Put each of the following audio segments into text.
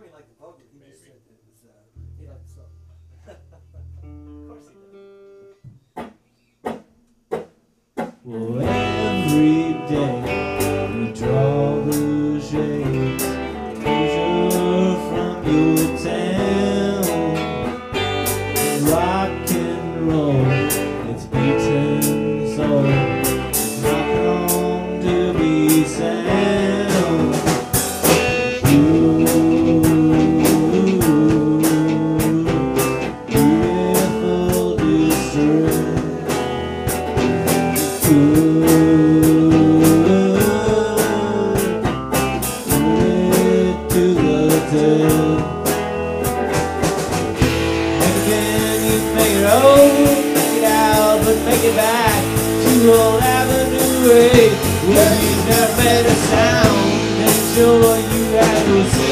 I mean, like the boat. take it back to Old Avenue A. Where you never made a sound until what you had was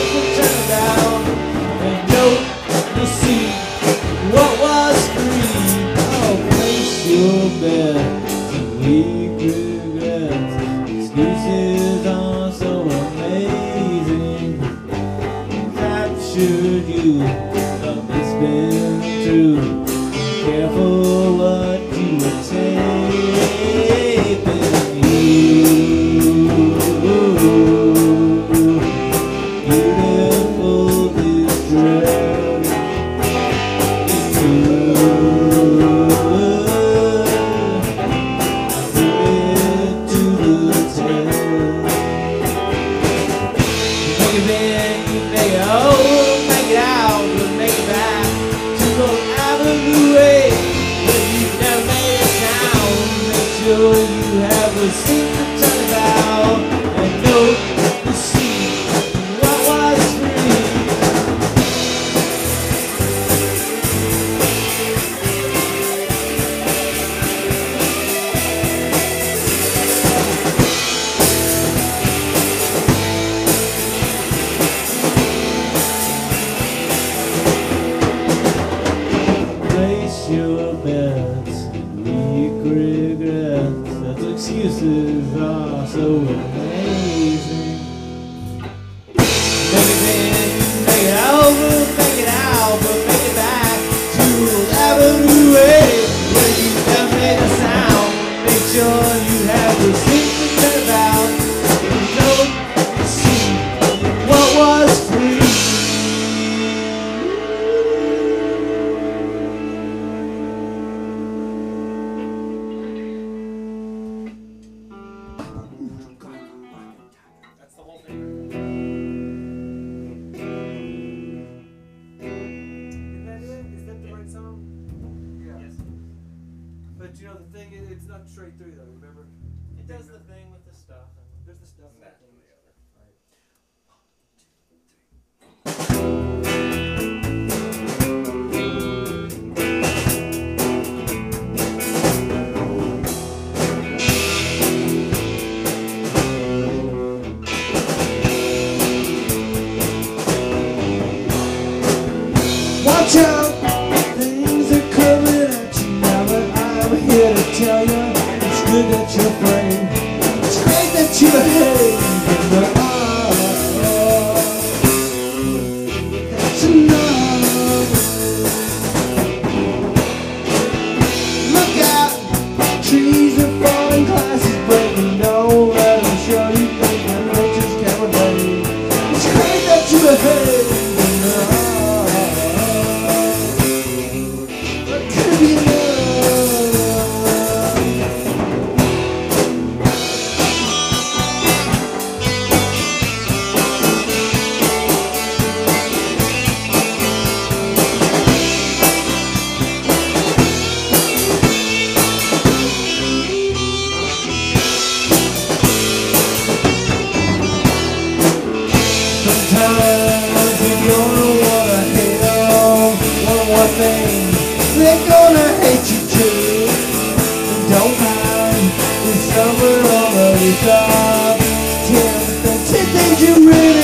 tell you, it's good that you're praying. It's great that you're heading rain.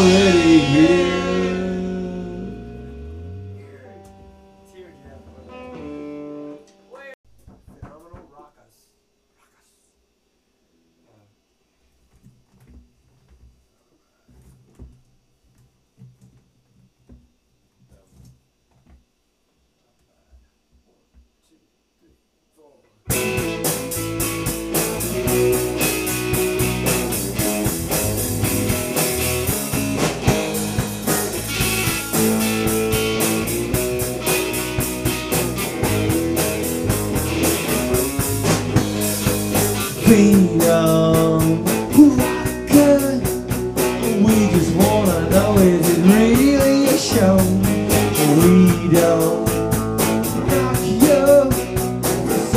already here.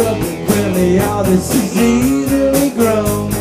something really all this is easily grown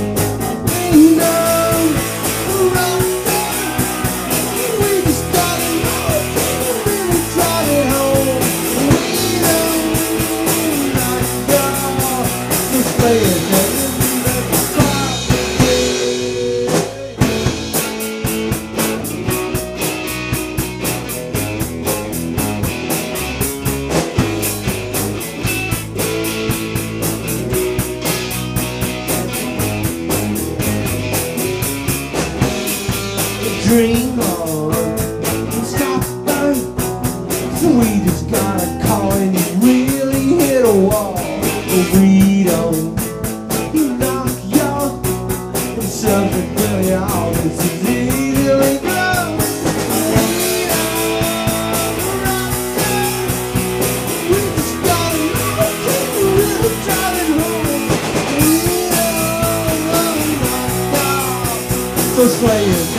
was playing.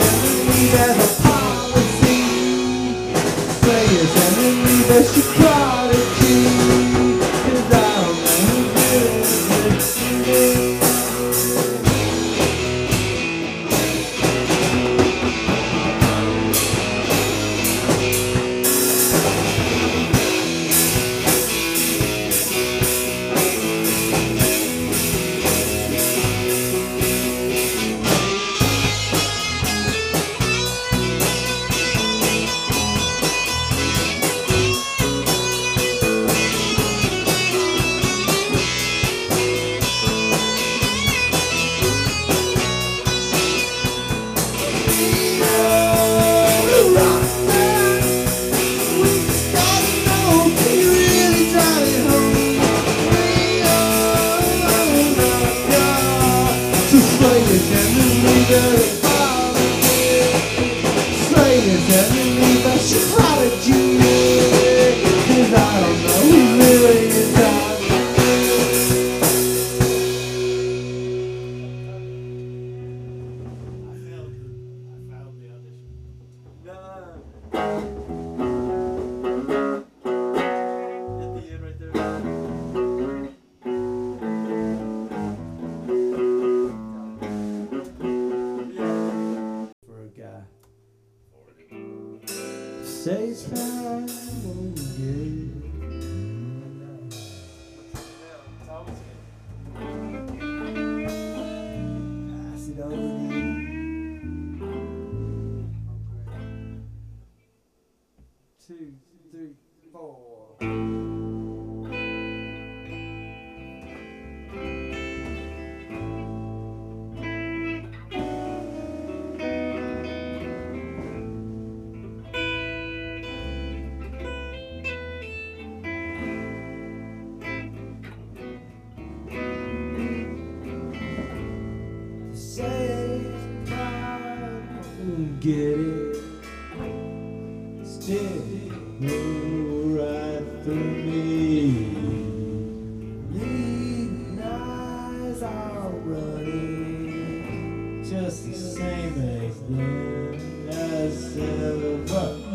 get it. Still move right through me. Leading eyes are running, just the same as then as ever.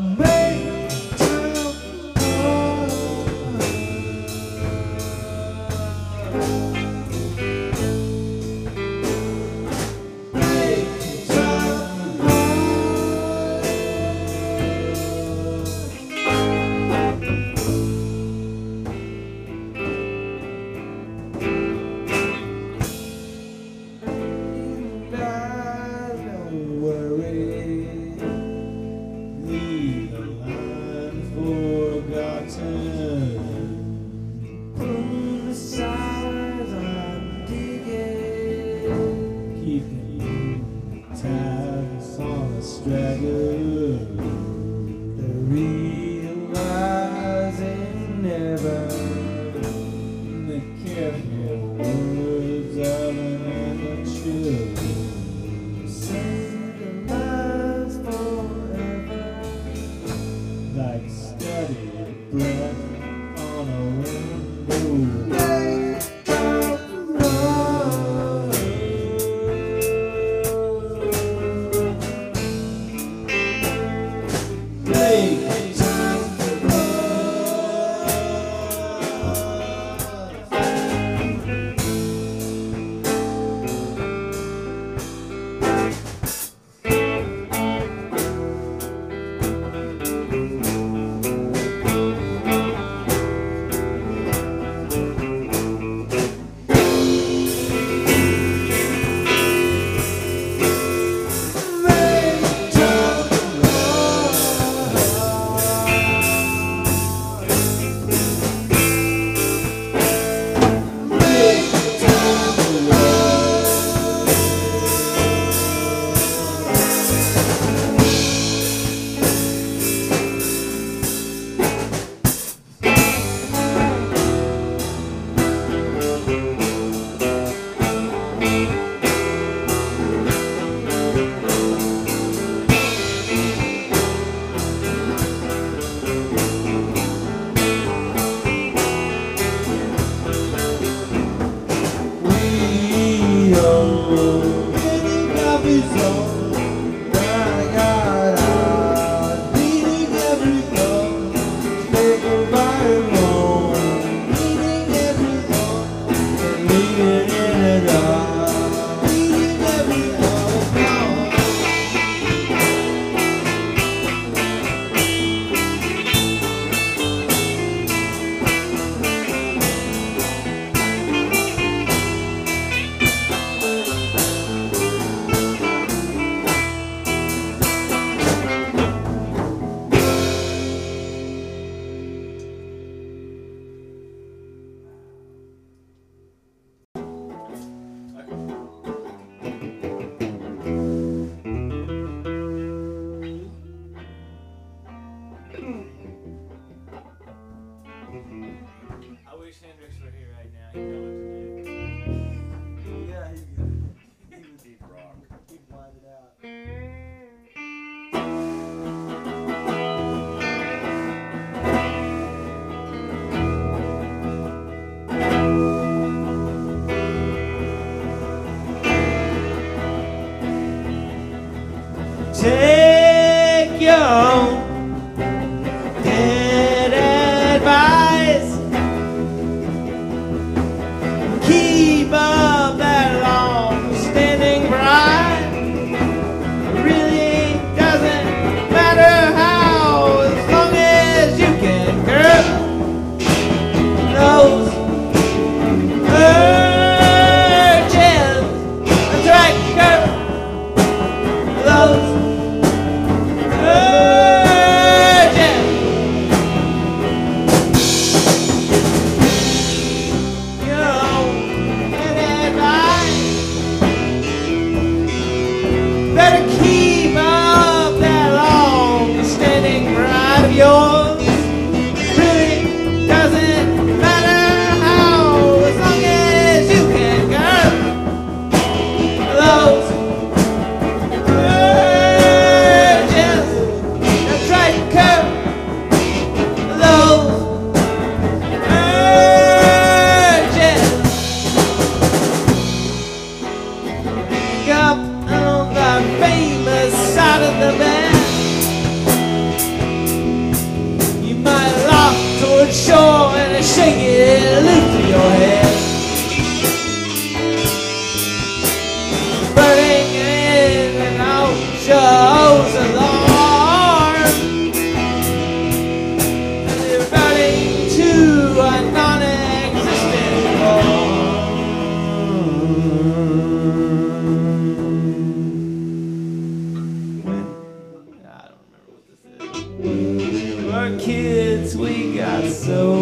So.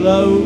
Close.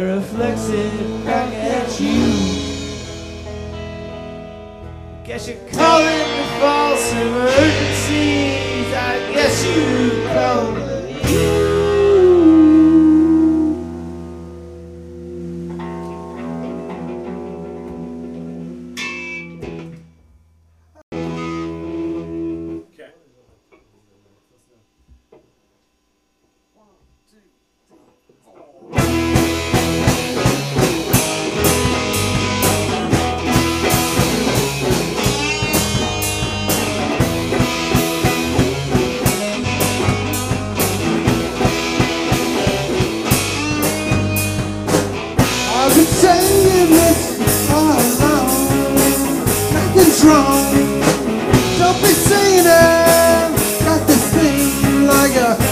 that reflects it back at you. Guess you call it the false emergencies. I guess you call it. Yeah.